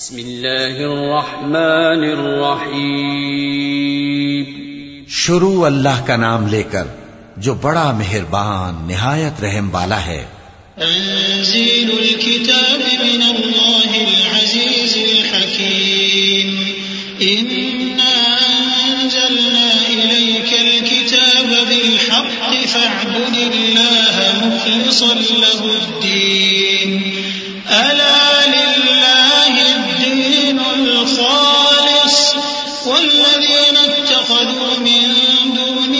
بسم الله الرحمن الرحيم. شروع اللہ کا نام لے کر جو بڑا مہربان نہایت رحم والا ہے۔ تنزيل الكتاب من الله العزيز الحكيم. إنا أنزلنا إليك الكتاب بالحق فاعبد الله مخلصا له الدين. ألا لله الخالص والذين اتخذوا من دونه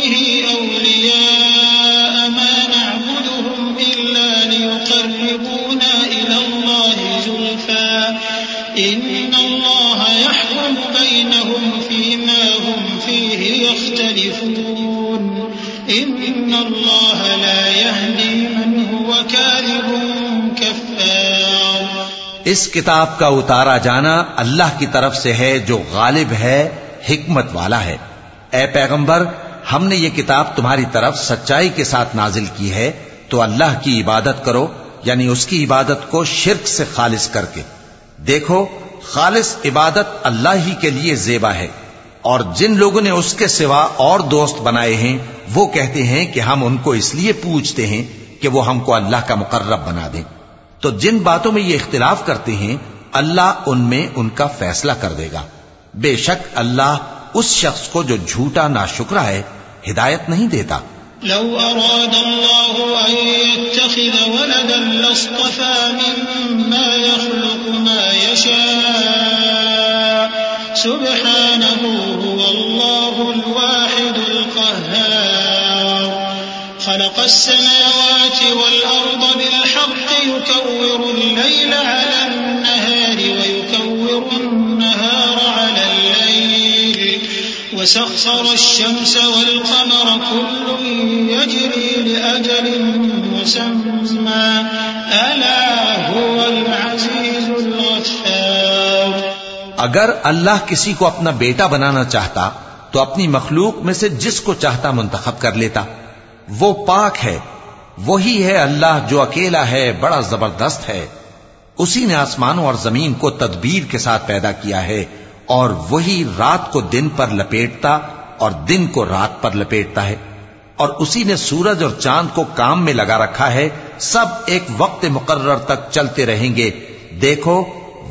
اس کتاب کا اتارا جانا اللہ کی طرف سے ہے جو غالب ہے، حکمت والا ہے۔ اے پیغمبر، ہم نے یہ کتاب تمہاری طرف سچائی کے ساتھ نازل کی ہے، تو اللہ کی عبادت کرو یعنی اس کی عبادت کو شرک سے خالص کر کے۔ دیکھو، خالص عبادت اللہ ہی کے لیے زیبا ہے۔ اور جن لوگوں نے اس کے سوا اور دوست بنائے ہیں، وہ کہتے ہیں کہ ہم ان کو اس لیے پوچھتے ہیں کہ وہ ہم کو اللہ کا مقرب بنا دیں۔ تو جن باتوں میں یہ اختلاف کرتے ہیں، اللہ ان میں ان کا فیصلہ کر دے گا۔ بے شک اللہ اس شخص کو جو جھوٹا نا ہے، ہدایت نہیں دیتا۔ لو أراد الله أن يتخذ ولدا لاصطفى مما يخلق ما يشاء۔ سبحانه هو الله الواحد القهار۔ خلق السماوات والأرض بالحق، يكور الليل على النهار ويكور النهار على الليل. وسخر الشمس والقمر كل يجري لأجل مسمى. ألا هو العزيز الغفار. اگر اللہ کسی کو اپنا بیٹا بنانا چاہتا، تو اپنی مخلوق میں سے جس کو چاہتا منتخب کر لیتا۔ وہ پاک ہے، وہی ہے اللہ جو اکیلا ہے، بڑا زبردست ہے۔ اسی نے آسمانوں اور زمین کو تدبیر کے ساتھ پیدا کیا ہے اور وہی رات کو دن پر لپیٹتا اور دن کو رات پر لپیٹتا ہے۔ اور اسی نے سورج اور چاند کو کام میں لگا رکھا ہے، سب ایک وقت مقرر تک چلتے رہیں گے۔ دیکھو،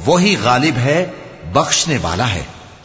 وہی غالب ہے، بخشنے والا ہے۔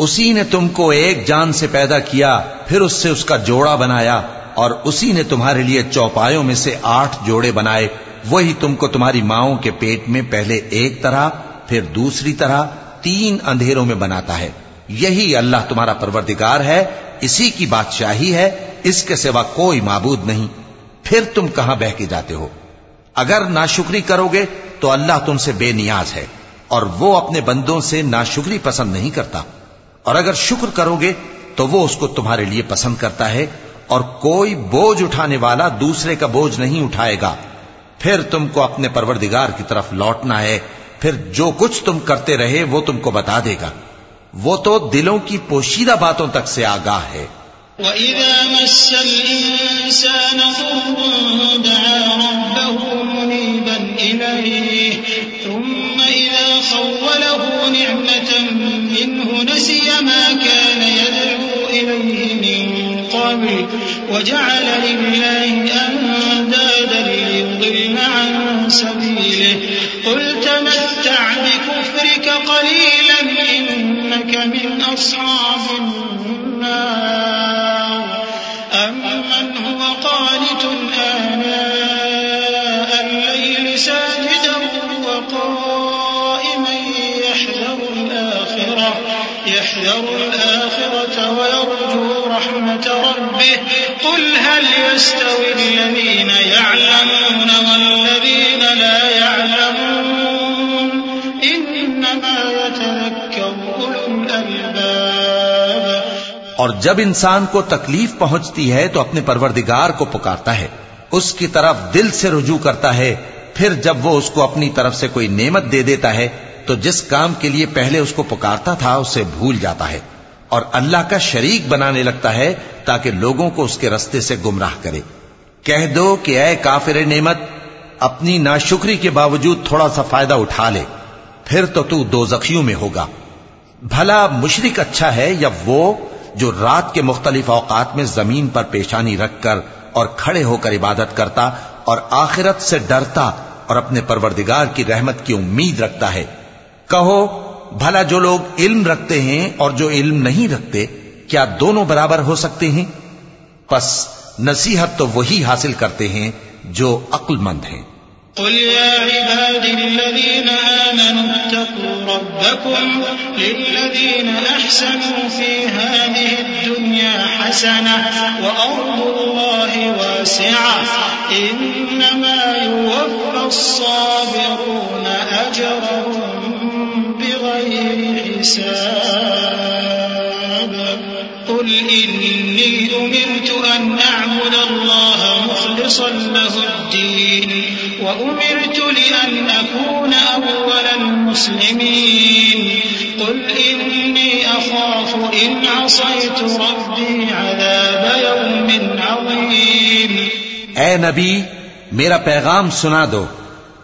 اسی نے تم کو ایک جان سے پیدا کیا، پھر اس سے اس کا جوڑا بنایا، اور اسی نے تمہارے لیے چوپایوں میں سے آٹھ جوڑے بنائے۔ وہی تم کو تمہاری ماؤں کے پیٹ میں پہلے ایک طرح، پھر دوسری طرح، تین اندھیروں میں بناتا ہے۔ یہی اللہ تمہارا پروردگار ہے، اسی کی بادشاہی ہے، اس کے سوا کوئی معبود نہیں۔ پھر تم کہاں بہ کے جاتے ہو؟ اگر ناشکری کرو گے تو اللہ تم سے بے نیاز ہے، اور وہ اپنے بندوں سے ناشکری پسند نہیں کرتا۔ اور اگر شکر کرو گے تو وہ اس کو تمہارے لیے پسند کرتا ہے اور کوئی بوجھ اٹھانے والا دوسرے کا بوجھ نہیں اٹھائے گا۔ پھر تم کو اپنے پروردگار کی طرف لوٹنا ہے۔ پھر جو کچھ تم کرتے رہے وہ تم کو بتا دے گا۔ وہ تو دلوں کی پوشیدہ باتوں تک سے آگاہ ہے۔ وَإِذَا مَسَّ الْإِنسَانَ ضُرٌّ دَعَا رَبَّهُ مُنِيبًا إِلَيْهِ نسي ما كان يدعو إليه من قبل وجعل لله أندادا ليضل عن سبيله. قل تمتع بكفرك قليلا إنك من أصحاب النار. يحذر الآخرة ويرجو رحمة ربه. قل هل يستوي الذين يعلمون والذين لا يعلمون؟ إنما يتذكر أولو الألباب. اور جب انسان کو تکلیف پہنچتی ہے تو اپنے پروردگار کو پکارتا ہے. اس کی طرف دل سے رجوع کرتا ہے، پھر جب وہ اس کو اپنی طرف سے کوئی نعمت دے دیتا ہے تو جس کام کے لیے پہلے اس کو پکارتا تھا، اسے بھول جاتا ہے اور اللہ کا شریک بنانے لگتا ہے تاکہ لوگوں کو اس کے رستے سے گمراہ کرے۔ کہہ دو کہ اے کافر نعمت، اپنی ناشکری کے باوجود تھوڑا سا فائدہ اٹھا لے، پھر تو تو دو زخیوں میں ہوگا۔ بھلا مشرک اچھا ہے یا وہ جو رات کے مختلف اوقات میں زمین پر پیشانی رکھ کر اور کھڑے ہو کر عبادت کرتا اور آخرت سے ڈرتا اور اپنے پروردگار کی رحمت کی امید رکھتا ہے۔ کہو، بھلا جو لوگ علم رکھتے ہیں اور جو علم نہیں رکھتے، کیا دونوں برابر ہو سکتے ہیں؟ پس نصیحت تو وہی حاصل کرتے ہیں جو عقل مند ہیں۔ قل يا عباد الذين آمنوا اتقوا ربكم للذين أحسنوا في هذه الدنيا حسنة وأرض الله واسعة إنما يوفى الصابرون أجرهم بغير حساب. قل إني أمرت أن الله مخلصا له الدين وأمرت لأن أكون أول المسلمين. قل إني أخاف إن عصيت ربي عذاب يوم عظيم. اے نبی، میرا پیغام سنا دو۔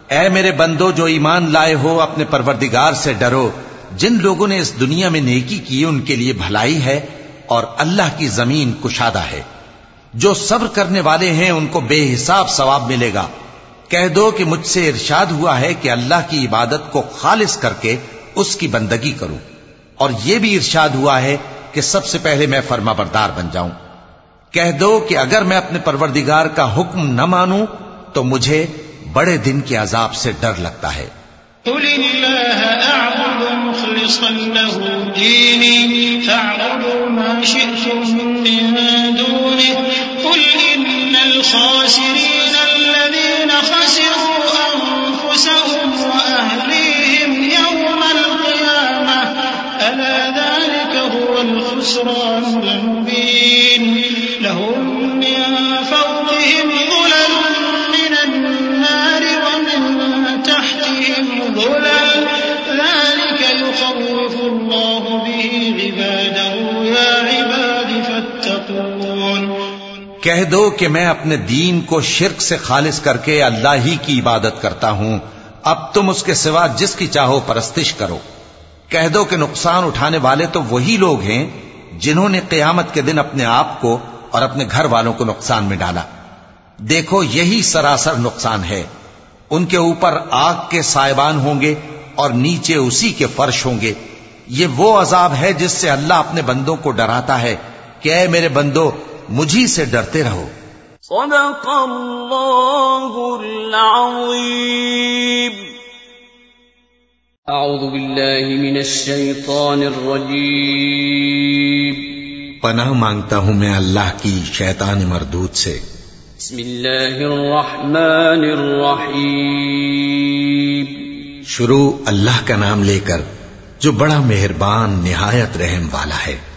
اے میرے بندو، جو ایمان لائے ہو، اپنے پروردگار سے ڈرو۔ جن لوگوں نے اس دنیا میں نیکی کی، ان کے لیے بھلائی ہے اور اللہ کی زمین کشادہ ہے۔ جو صبر کرنے والے ہیں، ان کو بے حساب ثواب ملے گا۔ کہہ دو کہ مجھ سے ارشاد ہوا ہے کہ اللہ کی عبادت کو خالص کر کے اس کی بندگی کروں۔ اور یہ بھی ارشاد ہوا ہے کہ سب سے پہلے میں فرما بردار بن جاؤں۔ کہہ دو کہ اگر میں اپنے پروردگار کا حکم نہ مانوں، تو مجھے بڑے دن کے عذاب سے ڈر لگتا ہے۔ قل الله أعبد مخلصا له ديني، فاعبدوا ما شئتم من دونه الخاسرين الذين خسروا أنفسهم وأهليهم يوم القيامة. ألا ذلك هو الخسران. کہہ دو کہ میں اپنے دین کو شرک سے خالص کر کے اللہ ہی کی عبادت کرتا ہوں۔ اب تم اس کے سوا جس کی چاہو پرستش کرو۔ کہہ دو کہ نقصان اٹھانے والے تو وہی لوگ ہیں جنہوں نے قیامت کے دن اپنے آپ کو اور اپنے گھر والوں کو نقصان میں ڈالا۔ دیکھو، یہی سراسر نقصان ہے۔ ان کے اوپر آگ کے سائبان ہوں گے اور نیچے اسی کے فرش ہوں گے۔ یہ وہ عذاب ہے جس سے اللہ اپنے بندوں کو ڈراتا ہے کہ اے میرے بندو مجھی سے ڈرتے رہو۔ صدق الله العظيم أعوذ بالله من الشيطان الرجيم پناہ مانگتا ہوں میں اللہ کی شیطان مردود سے۔ بسم الله الرحمن الرحيم شروع اللہ کا نام لے کر جو بڑا مہربان نہایت رحم والا ہے۔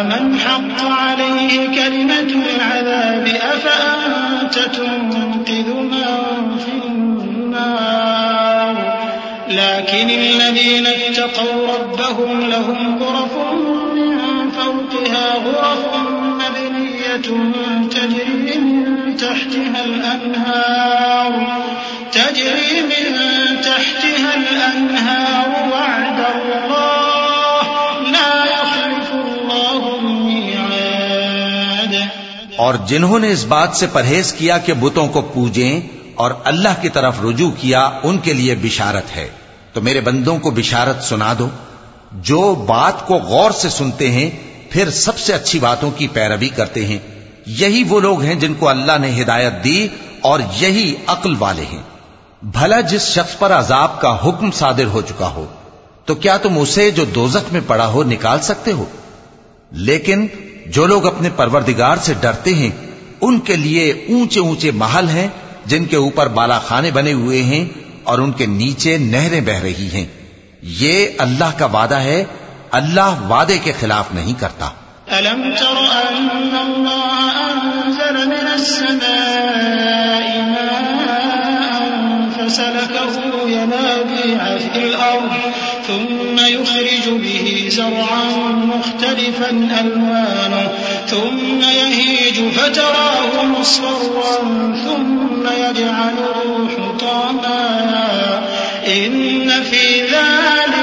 أفمن حق عليه كلمة العذاب أفأنت تنقذ من في النار؟ لكن الذين اتقوا ربهم لهم غرف من فوقها غرف مبنية تجري من تحتها الأنهار. تجري من تحتها الأنهار وعد الله اور جنہوں نے اس بات سے پرہیز کیا کہ بتوں کو پوجیں اور اللہ کی طرف رجوع کیا، ان کے لیے بشارت ہے۔ تو میرے بندوں کو بشارت سنا دو۔ جو بات کو غور سے سنتے ہیں، پھر سب سے اچھی باتوں کی پیروی کرتے ہیں۔ یہی وہ لوگ ہیں جن کو اللہ نے ہدایت دی اور یہی عقل والے ہیں۔ بھلا جس شخص پر عذاب کا حکم صادر ہو چکا ہو، تو کیا تم اسے جو دوزخ میں پڑا ہو نکال سکتے ہو؟ لیکن جو لوگ اپنے پروردگار سے ڈرتے ہیں، ان کے لیے اونچے اونچے محل ہیں، جن کے اوپر بالا خانے بنے ہوئے ہیں اور ان کے نیچے نہریں بہ رہی ہیں۔ یہ اللہ کا وعدہ ہے، اللہ وعدے کے خلاف نہیں کرتا۔ ألم تر أن الله أنزل من السماء ماء فسلكه ينابيع في الأرض يخرج به زرعا مختلفا ألوانه ثم يهيج فتراه مصفرا ثم يجعله حطاما إن في ذلك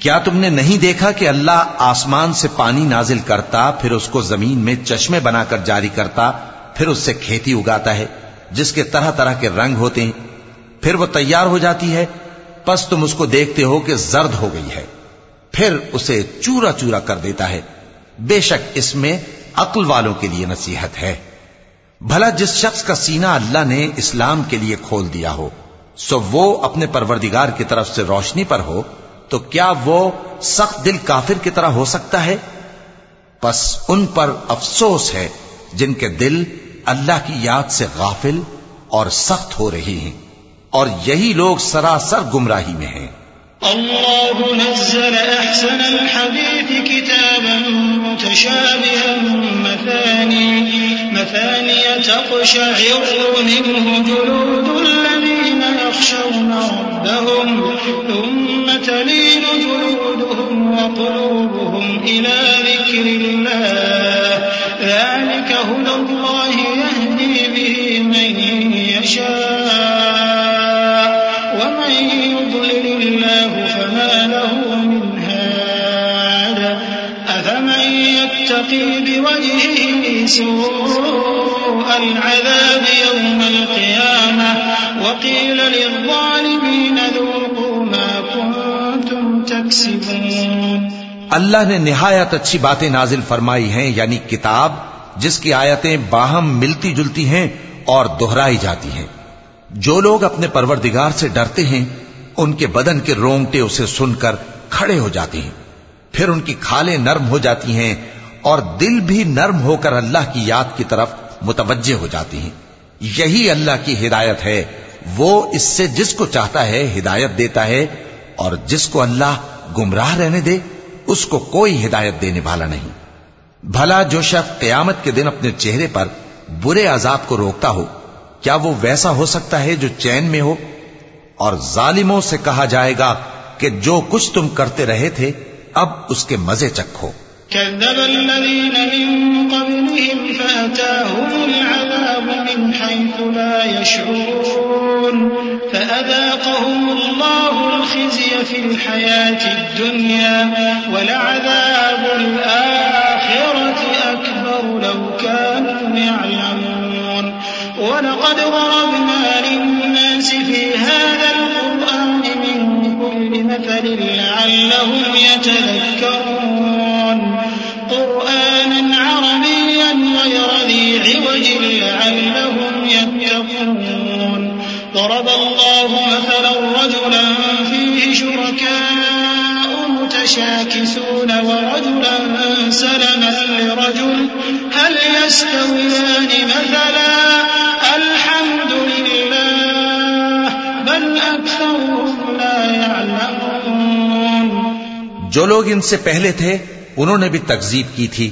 کیا تم نے نہیں دیکھا کہ اللہ آسمان سے پانی نازل کرتا، پھر اس کو زمین میں چشمے بنا کر جاری کرتا، پھر اس سے کھیتی اگاتا ہے، جس کے طرح طرح کے رنگ ہوتے ہیں، پھر وہ تیار ہو جاتی ہے، پس تم اس کو دیکھتے ہو کہ زرد ہو گئی ہے، پھر اسے چورا چورا کر دیتا ہے۔ بے شک اس میں عقل والوں کے لیے نصیحت ہے۔ بھلا جس شخص کا سینہ اللہ نے اسلام کے لیے کھول دیا ہو، سو وہ اپنے پروردگار کی طرف سے روشنی پر ہو، تو کیا وہ سخت دل کافر کی طرح ہو سکتا ہے؟ پس ان پر افسوس ہے جن کے دل اللہ کی یاد سے غافل اور سخت ہو رہی ہیں، اور یہی لوگ سراسر گمراہی میں ہیں۔ الله نزل أحسن الحديث كتابا متشابها مثاني مثاني تقشعر منه جلود الذين يخشون ربهم ثم تلين جلودهم وقلوبهم إلى ذكر الله. ذلك هدى الله يهدي به من يشاء. يضلل فما له من هاد أفمن يتقي بوجهه سوء العذاب يوم القيامة وقيل للظالمين ذوقوا ما كنتم تكسبون اللہ نے نہایت اچھی باتیں نازل فرمائی ہیں یعنی کتاب، جس کی آیتیں باہم ملتی جلتی ہیں اور دہرائی جاتی ہیں۔ جو لوگ اپنے پروردگار سے ڈرتے ہیں ان کے بدن کے رونگٹے اسے سن کر کھڑے ہو جاتے ہیں۔ پھر ان کی کھالیں نرم ہو جاتی ہیں اور دل بھی نرم ہو کر اللہ کی یاد کی طرف متوجہ ہو جاتی ہیں۔ یہی اللہ کی ہدایت ہے۔ وہ اس سے جس کو چاہتا ہے ہدایت دیتا ہے اور جس کو اللہ گمراہ رہنے دے، اس کو کوئی ہدایت دینے والا نہیں۔ بھلا جو شخص قیامت کے دن اپنے چہرے پر برے عذاب کو روکتا ہو، کیا وہ ویسا ہو سکتا ہے جو چین میں ہو؟ اور ظالموں سے کہا جائے گا کہ جو کچھ تم کرتے رہے تھے، اب اس کے مزے چکھو۔ كذب الذين من قبلهم فأتاهم العذاب من حيث لا يشعرون فأذاقهم الله الخزي في الحياة الدنيا ولعذاب الآخرة أكبر لو كانوا يعلمون ولقد ضربنا للناس في هذا القرآن من كل مثل لعلهم يتذكرون. قرآنا عربيا غير ذي عوج لعلهم يتقون. ضرب الله مثلا رجلا فيه شركاء متشاكسون ورجلا سلما لرجل هل يستويان جو لوگ ان سے پہلے تھے، انہوں نے بھی تکذیب کی تھی۔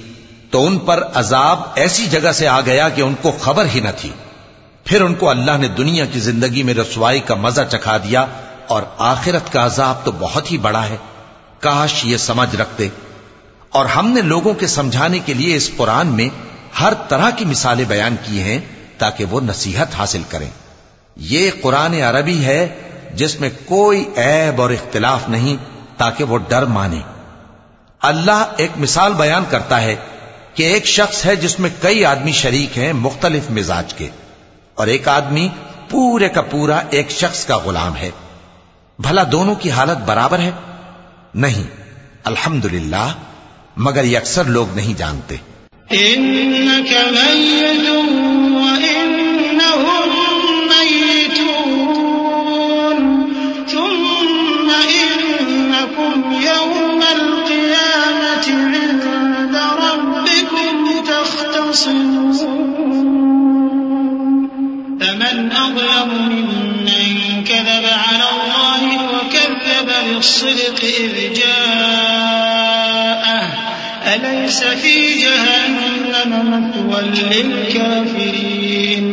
تو ان پر عذاب ایسی جگہ سے آ گیا کہ ان کو خبر ہی نہ تھی۔ پھر ان کو اللہ نے دنیا کی زندگی میں رسوائی کا مزہ چکھا دیا اور آخرت کا عذاب تو بہت ہی بڑا ہے۔ کاش یہ سمجھ رکھتے۔ اور ہم نے لوگوں کے سمجھانے کے لیے اس قرآن میں ہر طرح کی مثالیں بیان کی ہیں تاکہ وہ نصیحت حاصل کریں۔ یہ قرآن عربی ہے جس میں کوئی عیب اور اختلاف نہیں۔ تاکہ وہ ڈر مانے۔ اللہ ایک مثال بیان کرتا ہے کہ ایک شخص ہے جس میں کئی آدمی شریک ہیں مختلف مزاج کے، اور ایک آدمی پورے کا پورا ایک شخص کا غلام ہے۔ بھلا دونوں کی حالت برابر ہے؟ نہیں، الحمدللہ، مگر یہ اکثر لوگ نہیں جانتے۔ وكذب بالصدق إذ جاءه. أليس في جهنم مثوى للكافرين؟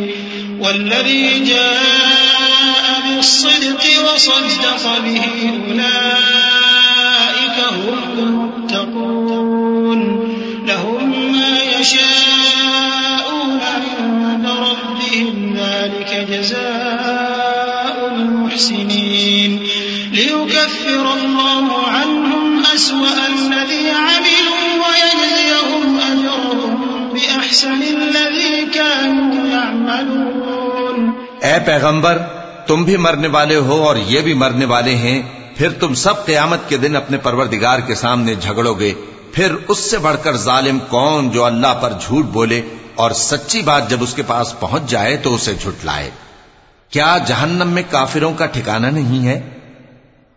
والذي جاء بالصدق وصدق به أولئك هم پیغمبر، تم بھی مرنے والے ہو اور یہ بھی مرنے والے ہیں، پھر تم سب قیامت کے دن اپنے پروردگار کے سامنے جھگڑو گے، پھر اس سے بڑھ کر ظالم کون جو اللہ پر جھوٹ بولے اور سچی بات جب اس کے پاس پہنچ جائے تو اسے جھٹلائے کیا جہنم میں کافروں کا ٹھکانہ نہیں ہے؟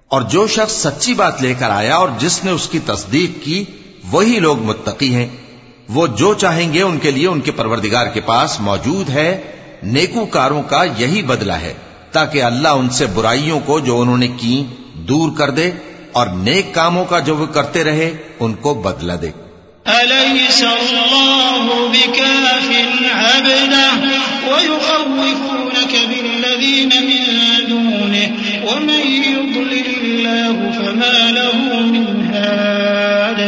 اور جو شخص سچی بات لے کر آیا اور جس نے اس کی تصدیق کی، وہی لوگ متقی ہیں۔ وہ جو چاہیں گے ان کے لیے ان کے پروردگار کے پاس موجود ہے۔ نیکوکاروں کا یہی بدلہ ہے، تاکہ اللہ ان سے برائیوں کو جو انہوں نے کی دور کر دے اور نیک کاموں کا جو وہ کرتے رہے، ان کو بدلہ دے۔ أليس الله بكاف عبده؟ ويخوفونك بالذين من دونه، ومن يضلل الله فما له من هاد،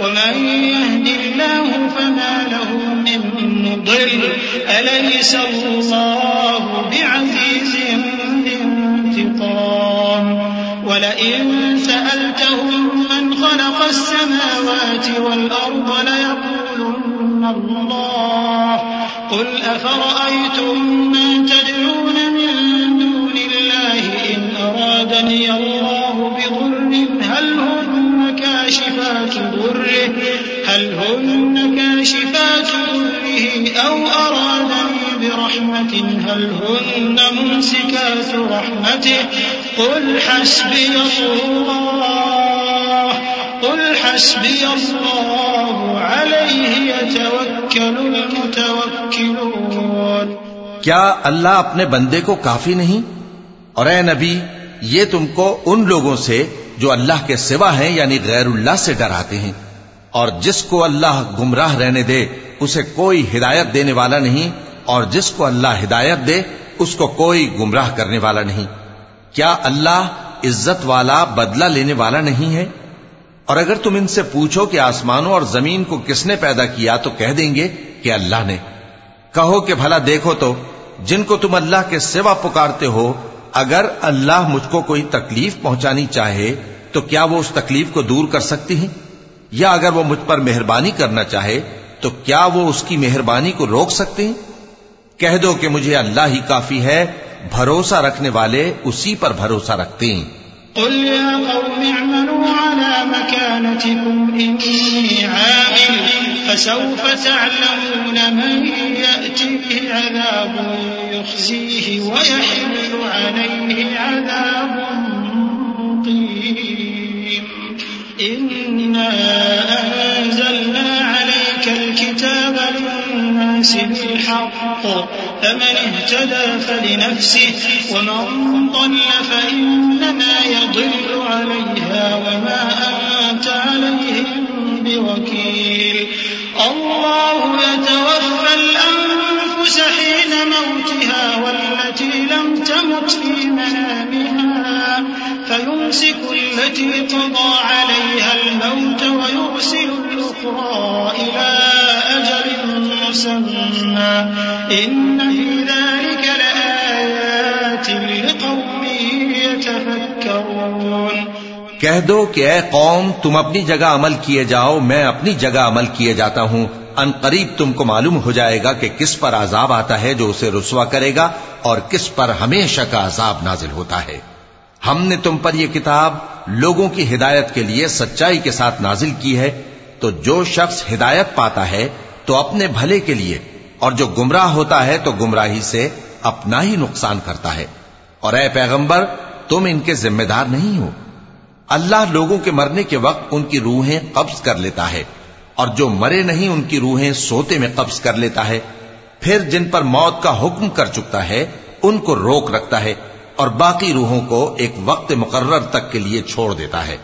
ومن يهد الله فما له من مضل أليس الله بعزيز انتقام؟ ولئن سألتهم من خلق السماوات والأرض ليقولن الله. قل أفرأيتم ما تدعون من دون الله إن أرادني الله بضر؟ هل هن كاشفات ضره؟ هل هن كاشفات ضره أو أرادني برحمة هل هن ممسكات رحمته؟ قل حسبي الله، قل حسبي الله، عليه يتوكل المتوكلون. کیا اللہ اپنے بندے کو کافی نہیں؟ اور اے نبی، یہ تم کو ان لوگوں سے جو اللہ کے سوا ہیں یعنی غیر اللہ سے ڈراتے ہیں۔ اور جس کو اللہ گمراہ رہنے دے، اسے کوئی ہدایت دینے والا نہیں اور جس کو اللہ ہدایت دے، اس کو کوئی گمراہ کرنے والا نہیں۔ کیا اللہ عزت والا بدلہ لینے والا نہیں ہے؟ اور اگر تم ان سے پوچھو کہ آسمانوں اور زمین کو کس نے پیدا کیا، تو کہہ دیں گے کہ اللہ نے۔ کہو کہ بھلا دیکھو تو، جن کو تم اللہ کے سوا پکارتے ہو، اگر اللہ مجھ کو کوئی تکلیف پہنچانی چاہے، تو کیا وہ اس تکلیف کو دور کر سکتی ہیں؟ یا اگر وہ مجھ پر مہربانی کرنا چاہے، تو کیا وہ اس کی مہربانی کو روک سکتے ہیں؟ کہہ دو کہ مجھے اللہ ہی کافی ہے، بھروسہ رکھنے والے اسی پر بھروسہ رکھتے ہیں۔ قل يا قوم اعملوا على مكانتكم إني عامل فسوف تعلمون من يأتيه عذاب يخزيه ويحل عليه عذاب مقيم۔ إنا للناس بالحق. فمن اهتدى فلنفسه ومن ضل فإنما يضل عليها وما أنت عليهم بوكيل. الله يتوفى الأنفس حين موتها والتي لم تمت في منامها فيمسك التي قضى عليها الموت ويرسل الأخرى إلى مسمى إن في ذلك لآيات لقوم يتفكرون. کہہ دو کہ اے قوم، تم اپنی جگہ عمل کیے جاؤ، میں اپنی جگہ عمل کیے جاتا ہوں۔ ان قریب تم کو معلوم ہو جائے گا کہ کس پر عذاب آتا ہے جو اسے رسوا کرے گا اور کس پر ہمیشہ کا عذاب نازل ہوتا ہے۔ ہم نے تم پر یہ کتاب لوگوں کی ہدایت کے لیے سچائی کے ساتھ نازل کی ہے۔ تو جو شخص ہدایت پاتا ہے تو اپنے بھلے کے لیے، اور جو گمراہ ہوتا ہے تو گمراہی سے اپنا ہی نقصان کرتا ہے۔ اور اے پیغمبر، تم ان کے ذمہ دار نہیں ہو۔ اللہ لوگوں کے مرنے کے وقت ان کی روحیں قبض کر لیتا ہے، اور جو مرے نہیں ان کی روحیں سوتے میں قبض کر لیتا ہے۔ پھر جن پر موت کا حکم کر چکتا ہے، ان کو روک رکھتا ہے، اور باقی روحوں کو ایک وقت مقرر تک کے لیے چھوڑ دیتا ہے۔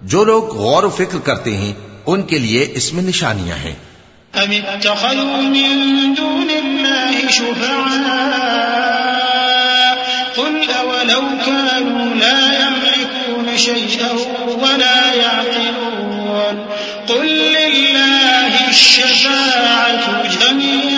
جو لوگ غور و فکر کرتے ہیں، ان کے لیے اس میں نشانیاں ہیں۔ أم اتخذوا من دون الله شفعاء؟ قل أولو كانوا لا يملكون شيئا ولا يعقلون. قل لله الشفاعة جميعا.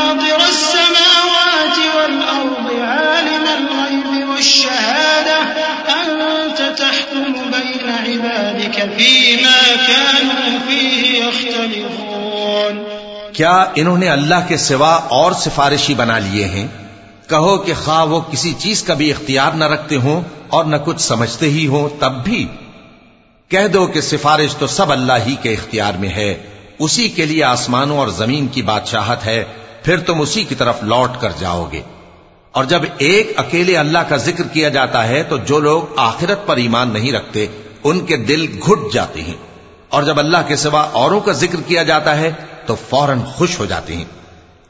فيما كانوا فيه يختلفون. کیا انہوں نے اللہ کے سوا اور سفارشی بنا لیے ہیں؟ کہو کہ خواہ وہ کسی چیز کا بھی اختیار نہ رکھتے ہوں اور نہ کچھ سمجھتے ہی ہوں، تب بھی کہہ دو کہ سفارش تو سب اللہ ہی کے اختیار میں ہے۔ اسی کے لیے آسمانوں اور زمین کی بادشاہت ہے، پھر تم اسی کی طرف لوٹ کر جاؤ گے۔ اور جب ایک اکیلے اللہ کا ذکر کیا جاتا ہے تو جو لوگ آخرت پر ایمان نہیں رکھتے ان کے دل گھٹ جاتے ہیں۔ اور جب اللہ کے سوا اوروں کا ذکر کیا جاتا ہے، تو فوراً خوش ہو جاتے ہیں۔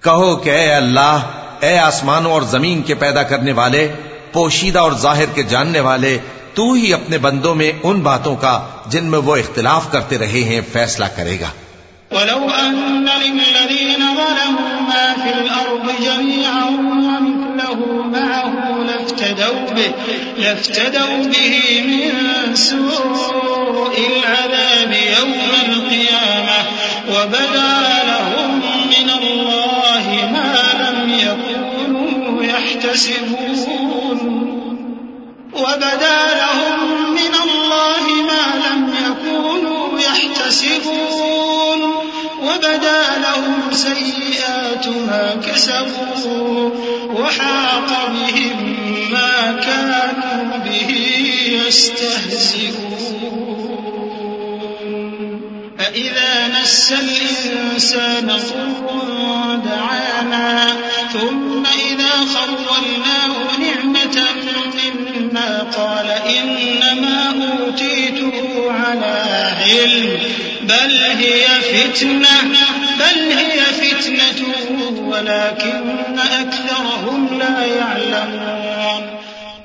کہو کہ اے اللہ، اے آسمانوں اور زمین کے پیدا کرنے والے، پوشیدہ اور ظاہر کے جاننے والے، تو ہی اپنے بندوں میں ان باتوں کا جن میں وہ اختلاف کرتے رہے ہیں، فیصلہ کرے گا۔ ولو أن به, لافتدوا به من سوء العذاب يوم القيامة وبدا لهم من الله ما لم يكونوا يحتسبون. وبدا لهم من الله ما لم يكونوا يحتسبون. وبدا لهم سيئات ما كسبوا. وحاق بهم يستهزئون. فإذا مس الإنسان ضر دعانا ثم إذا خولناه نعمة منا قال إنما أوتيته على علم بل هي فتنة بل هي فتنة ولكن أكثرهم لا يعلمون.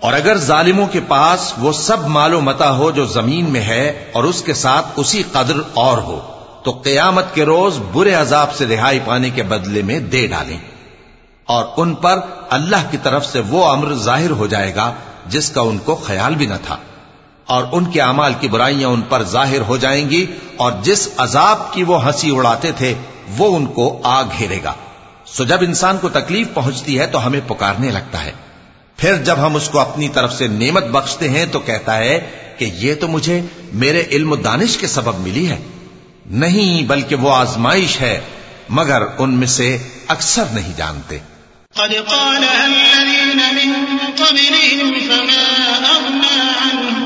اور اگر ظالموں کے پاس وہ سب مال و متا ہو جو زمین میں ہے اور اس کے ساتھ اسی قدر اور ہو، تو قیامت کے روز برے عذاب سے رہائی پانے کے بدلے میں دے ڈالیں۔ اور ان پر اللہ کی طرف سے وہ امر ظاہر ہو جائے گا جس کا ان کو خیال بھی نہ تھا۔ اور ان کے اعمال کی برائیاں ان پر ظاہر ہو جائیں گی اور جس عذاب کی وہ ہنسی اڑاتے تھے، وہ ان کو آ گھیرے گا۔ سو جب انسان کو تکلیف پہنچتی ہے تو ہمیں پکارنے لگتا ہے۔ پھر جب ہم اس کو اپنی طرف سے نعمت بخشتے ہیں تو کہتا ہے کہ یہ تو مجھے میرے علم و دانش کے سبب ملی ہے۔ نہیں بلکہ وہ آزمائش ہے، مگر ان میں سے اکثر نہیں جانتے۔ قد قالها الذين من قبلهم فما أغنى عنهم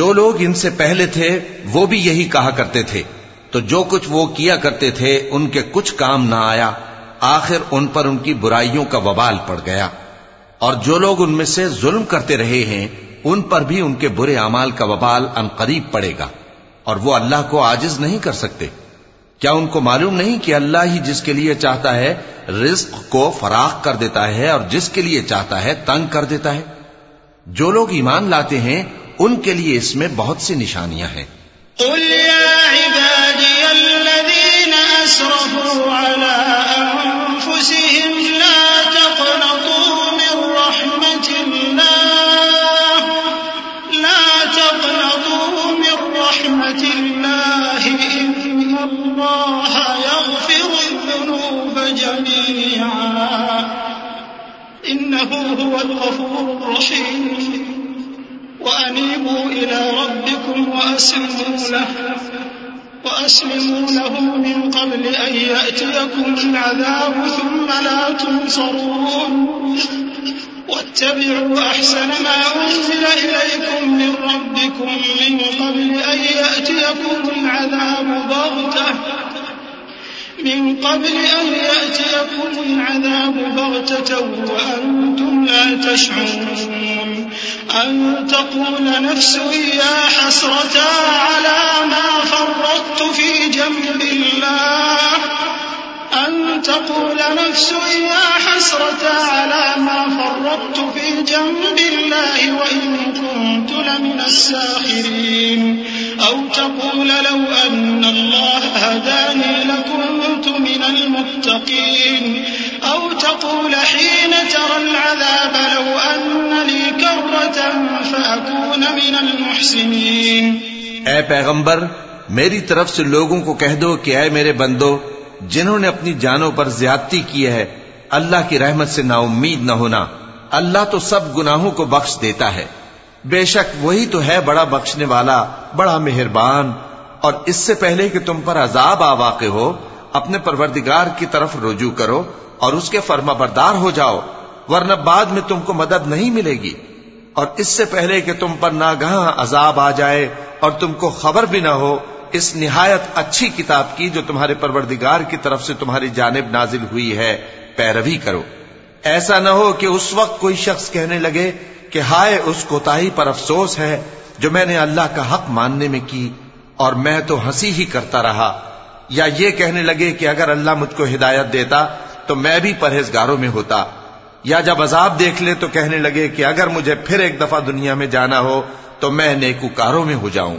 جو لوگ ان سے پہلے تھے، وہ بھی یہی کہا کرتے تھے۔ تو جو کچھ وہ کیا کرتے تھے، ان کے کچھ کام نہ آیا۔ آخر ان پر ان کی برائیوں کا وبال پڑ گیا۔ اور جو لوگ ان میں سے ظلم کرتے رہے ہیں، ان پر بھی ان کے برے اعمال کا وبال ان قریب پڑے گا۔ اور وہ اللہ کو آجز نہیں کر سکتے۔ کیا ان کو معلوم نہیں کہ اللہ ہی جس کے لیے چاہتا ہے، رزق کو فراخ کر دیتا ہے اور جس کے لیے چاہتا ہے، تنگ کر دیتا ہے؟ جو لوگ ایمان لاتے ہیں ان کے لیے اس میں بہت سی نشانیاں ہیں۔ قل يا عبادي الذين أسرفوا على أنفسهم لا تقنطوا من رحمة الله، لا تقنطوا من رحمة الله، إن الله يغفر الذنوب جميعا، إنه هو الغفور الرحيم۔ وأنيبوا إلى ربكم وأسلموا له وأسلموا له من قبل أن يأتيكم العذاب ثم لا تنصرون. واتبعوا أحسن ما أنزل إليكم من ربكم من قبل أن يأتيكم العذاب بغتة من قبل أن يأتيكم العذاب بغتة وأنتم لا تشعرون. أن تقول نفس يا حسرة على ما فرطت في جنب الله. أن تقول نفس يا حسرة على ما فرطت في جنب الله وإن كنت لمن الساخرين. أو تقول لو أن الله هداني لكنت من المتقين. أو تقول حين ترى العذاب لو أن لي كرة فأكون من المحسنين. اے پیغمبر میری طرف سے لوگوں کو کہہ دو کہ اے میرے بندو جنہوں نے اپنی جانوں پر زیادتی کی ہے، اللہ کی رحمت سے نا امید نہ ہونا۔ اللہ تو سب گناہوں کو بخش دیتا ہے۔ بے شک وہی تو ہے بڑا بخشنے والا، بڑا مہربان۔ اور اس سے پہلے کہ تم پر عذاب آ واقع ہو، اپنے پروردگار کی طرف رجوع کرو اور اس کے فرما بردار ہو جاؤ، ورنہ بعد میں تم کو مدد نہیں ملے گی۔ اور اس سے پہلے کہ تم پر ناگہاں عذاب آ جائے اور تم کو خبر بھی نہ ہو اس نہایت اچھی کتاب کی جو تمہارے پروردگار کی طرف سے تمہاری جانب نازل ہوئی ہے، پیروی کرو۔ ایسا نہ ہو کہ اس وقت کوئی شخص کہنے لگے کہ ہائے، اس کوتاہی پر افسوس ہے جو میں نے اللہ کا حق ماننے میں کی اور میں تو ہنسی ہی کرتا رہا۔ یا یہ کہنے لگے کہ اگر اللہ مجھ کو ہدایت دیتا تو میں بھی پرہیزگاروں میں ہوتا۔ یا جب عذاب دیکھ لے تو کہنے لگے کہ اگر مجھے پھر ایک دفعہ دنیا میں جانا ہو تو میں نیکوکاروں میں ہو جاؤں۔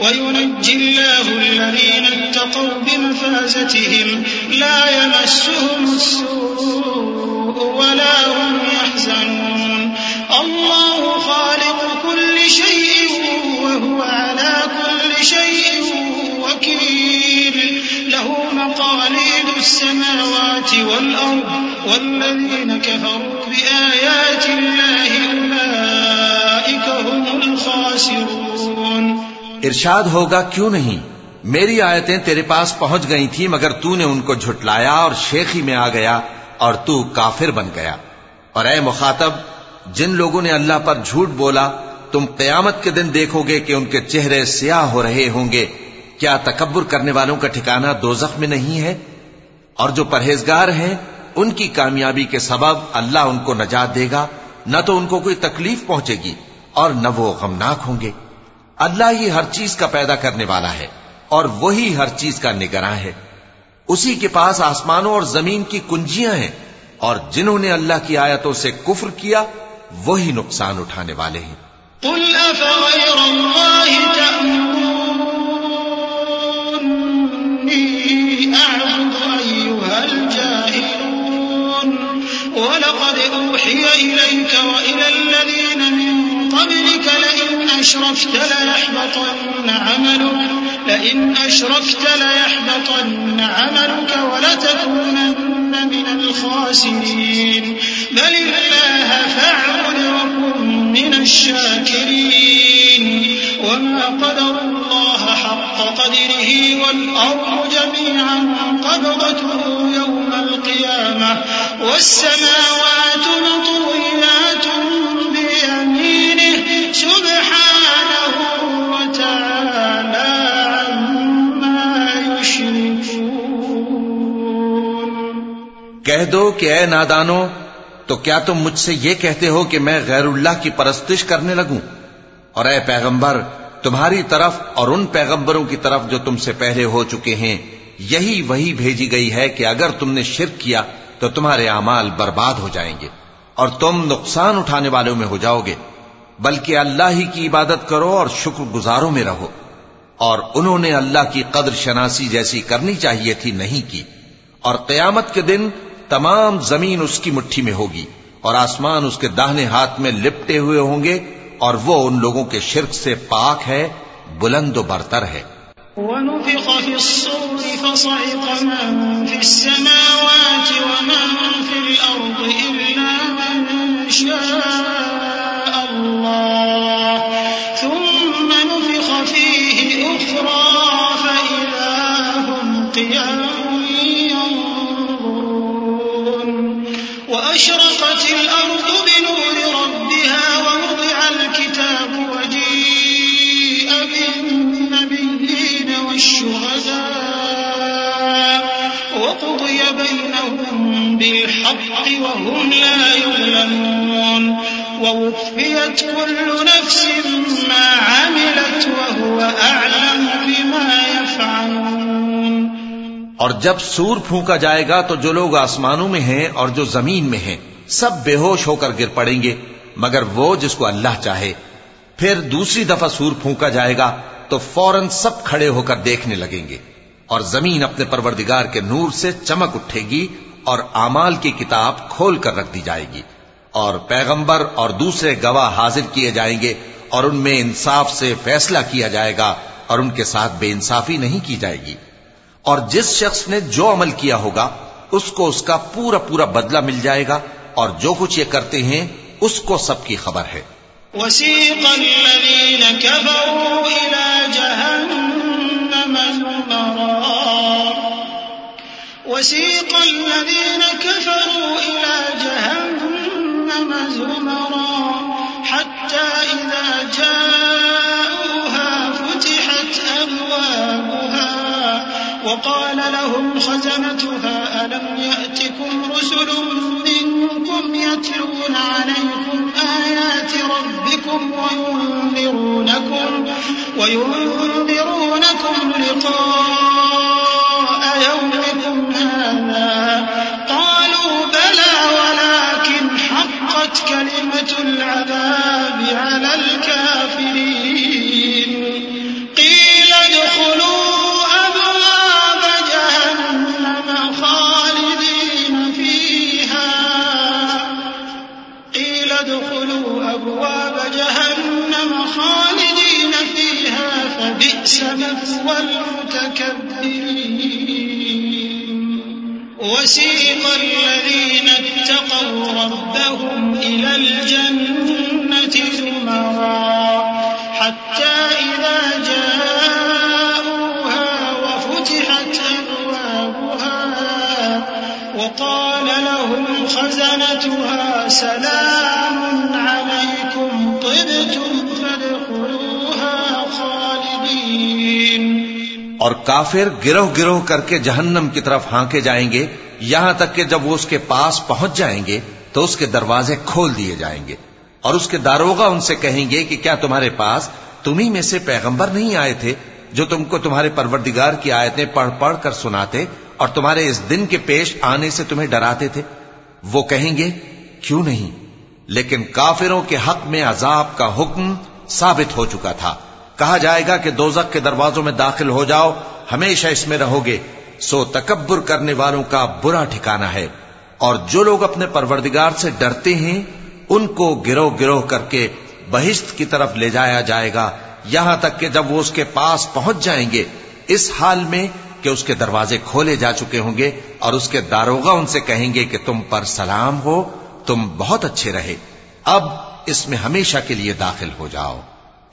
وينجي الله الذين اتقوا بمفازتهم لا يمسهم السوء ولا هم يحزنون. الله خالق كل شيء وهو على كل شيء وكيل. له مقاليد السماوات والأرض والذين كفروا بآيات الله أولئك هم الخاسرون. ارشاد ہوگا، کیوں نہیں؟ میری آیتیں تیرے پاس پہنچ گئی تھی مگر تو نے ان کو جھٹلایا اور شیخی میں آ گیا اور تو کافر بن گیا۔ اور اے مخاطب، جن لوگوں نے اللہ پر جھوٹ بولا، تم قیامت کے دن دیکھو گے کہ ان کے چہرے سیاہ ہو رہے ہوں گے۔ کیا تکبر کرنے والوں کا ٹھکانہ دوزخ میں نہیں ہے؟ اور جو پرہیزگار ہیں، ان کی کامیابی کے سبب اللہ ان کو نجات دے گا، نہ تو ان کو کوئی تکلیف پہنچے گی اور نہ وہ غمناک ہوں گے۔ اللہ ہی ہر چیز کا پیدا کرنے والا ہے اور وہی ہر چیز کا نگراں ہے۔ اسی کے پاس آسمانوں اور زمین کی کنجیاں ہیں اور جنہوں نے اللہ کی آیتوں سے کفر کیا، وہی نقصان اٹھانے والے ہیں۔ قل أفغير الله ولقد أوحي إليك وإلى الذين أشركت ليحبطن عملك لئن أشركت ليحبطن عملك ولتكونن من الخاسرين. بل الله فاعبد وكن من الشاكرين. وما قدر الله حق قدره والأرض جميعا قبضته يوم القيامة والسماوات مطويات بيمينه کہہ دو کہ اے نادانو تو کیا تم مجھ سے یہ کہتے ہو کہ میں غیر اللہ کی پرستش کرنے لگوں؟ اور اے پیغمبر، تمہاری طرف اور ان پیغمبروں کی طرف جو تم سے پہلے ہو چکے ہیں، یہی وہی بھیجی گئی ہے کہ اگر تم نے شرک کیا، تو تمہارے اعمال برباد ہو جائیں گے، اور تم نقصان اٹھانے والوں میں ہو جاؤ گے۔ بلکہ اللہ ہی کی عبادت کرو اور شکر گزاروں میں رہو۔ اور انہوں نے اللہ کی قدر شناسی جیسی کرنی چاہیے تھی نہیں کی۔ اور قیامت کے دن تمام زمین اس کی مٹھی میں ہوگی اور آسمان اس کے داہنے ہاتھ میں لپٹے ہوئے ہوں گے اور وہ ان لوگوں کے شرک سے پاک ہے، بلند و برتر ہے۔ ونفخ في الصور فصعق من في السماوات ومن في الأرض إلا من شاء. ثم نفخ فيه أخرى فإذا هم قيام ينظرون. وأشرقت الأرض بنور ربها ووضع الكتاب وجيء بالنبيين والشهداء. وقضي بينهم بالحق وهم لا يظلمون ووفيت كل نفس ما عملت وهو أعلم بما يفعلون اور جب سور پھونکا جائے گا تو جو لوگ آسمانوں میں ہیں اور جو زمین میں ہیں، سب بے ہوش ہو کر گر پڑیں گے، مگر وہ جس کو اللہ چاہے۔ پھر دوسری دفعہ سور پھونکا جائے گا تو فوراً سب کھڑے ہو کر دیکھنے لگیں گے۔ اور زمین اپنے پروردگار کے نور سے چمک اٹھے گی اور اعمال کی کتاب کھول کر رکھ دی جائے گی۔ اور پیغمبر اور دوسرے گواہ حاضر کیے جائیں گے اور ان میں انصاف سے فیصلہ کیا جائے گا اور ان کے ساتھ بے انصافی نہیں کی جائے گی۔ اور جس شخص نے جو عمل کیا ہوگا، اس کو اس کا پورا پورا بدلہ مل جائے گا اور جو کچھ یہ کرتے ہیں، اس کو سب کی خبر ہے۔ وسيق الذين كفروا إلى جهنم زمرا وسيق الذين كفروا إلى جهنم زمرا حتى إذا جاءوها فتحت أبوابها وقال لهم خزنتها ألم يأتكم رسل وسيق الذين اتقوا ربهم إلى الجنة زمرا حتى إذا جاءوها وفتحت أبوابها وقال لهم خزنتها سلام عليكم طبتم فادخلوها خالدين اور کافر گروہ گروہ کر کے جہنم کی طرف ہانکے جائیں گے یہاں تک کہ جب وہ اس کے پاس پہنچ جائیں گے تو اس کے دروازے کھول دیے جائیں گے اور اس کے داروغہ ان سے کہیں گے کہ کیا تمہارے پاس تمہیں میں سے پیغمبر نہیں آئے تھے جو تم کو تمہارے پروردگار کی آیتیں پڑھ پڑھ کر سناتے اور تمہارے اس دن کے پیش آنے سے تمہیں ڈراتے تھے؟ وہ کہیں گے، کیوں نہیں؟ لیکن کافروں کے حق میں عذاب کا حکم ثابت ہو چکا تھا۔ کہا جائے گا کہ دوزخ کے دروازوں میں داخل ہو جاؤ، ہمیشہ اس میں رہو گے۔ سو تکبر کرنے والوں کا برا ٹھکانہ ہے۔ اور جو لوگ اپنے پروردگار سے ڈرتے ہیں، ان کو گروہ گروہ کر کے بہشت کی طرف لے جایا جائے گا۔ یہاں تک کہ جب وہ اس کے پاس پہنچ جائیں گے، اس حال میں کہ اس کے دروازے کھولے جا چکے ہوں گے اور اس کے داروغہ ان سے کہیں گے کہ تم پر سلام ہو، تم بہت اچھے رہے۔ اب اس میں ہمیشہ کے لیے داخل ہو جاؤ۔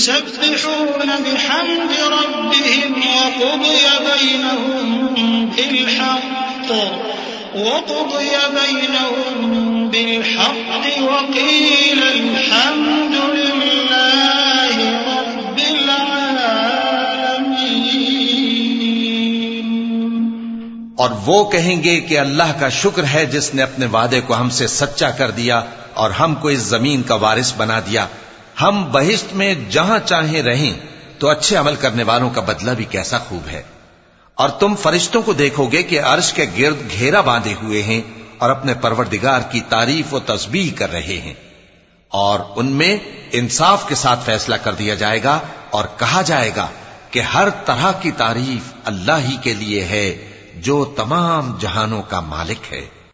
يسبحون بحمد ربهم وقضي بينهم بالحق وقضي بينهم بالحق وقيل الحمد لله رب العالمين. اور وہ کہیں گے کہ اللہ کا شکر ہے جس نے اپنے وعدے کو ہم سے سچا کر دیا اور ہم کو اس زمین کا وارث بنا دیا ہم بہشت میں جہاں چاہیں رہیں، تو اچھے عمل کرنے والوں کا بدلہ بھی کیسا خوب ہے۔ اور تم فرشتوں کو دیکھو گے کہ عرش کے گرد گھیرا باندھے ہوئے ہیں اور اپنے پروردگار کی تعریف و تسبیح کر رہے ہیں۔ اور ان میں انصاف کے ساتھ فیصلہ کر دیا جائے گا اور کہا جائے گا کہ ہر طرح کی تعریف اللہ ہی کے لیے ہے، جو تمام جہانوں کا مالک ہے۔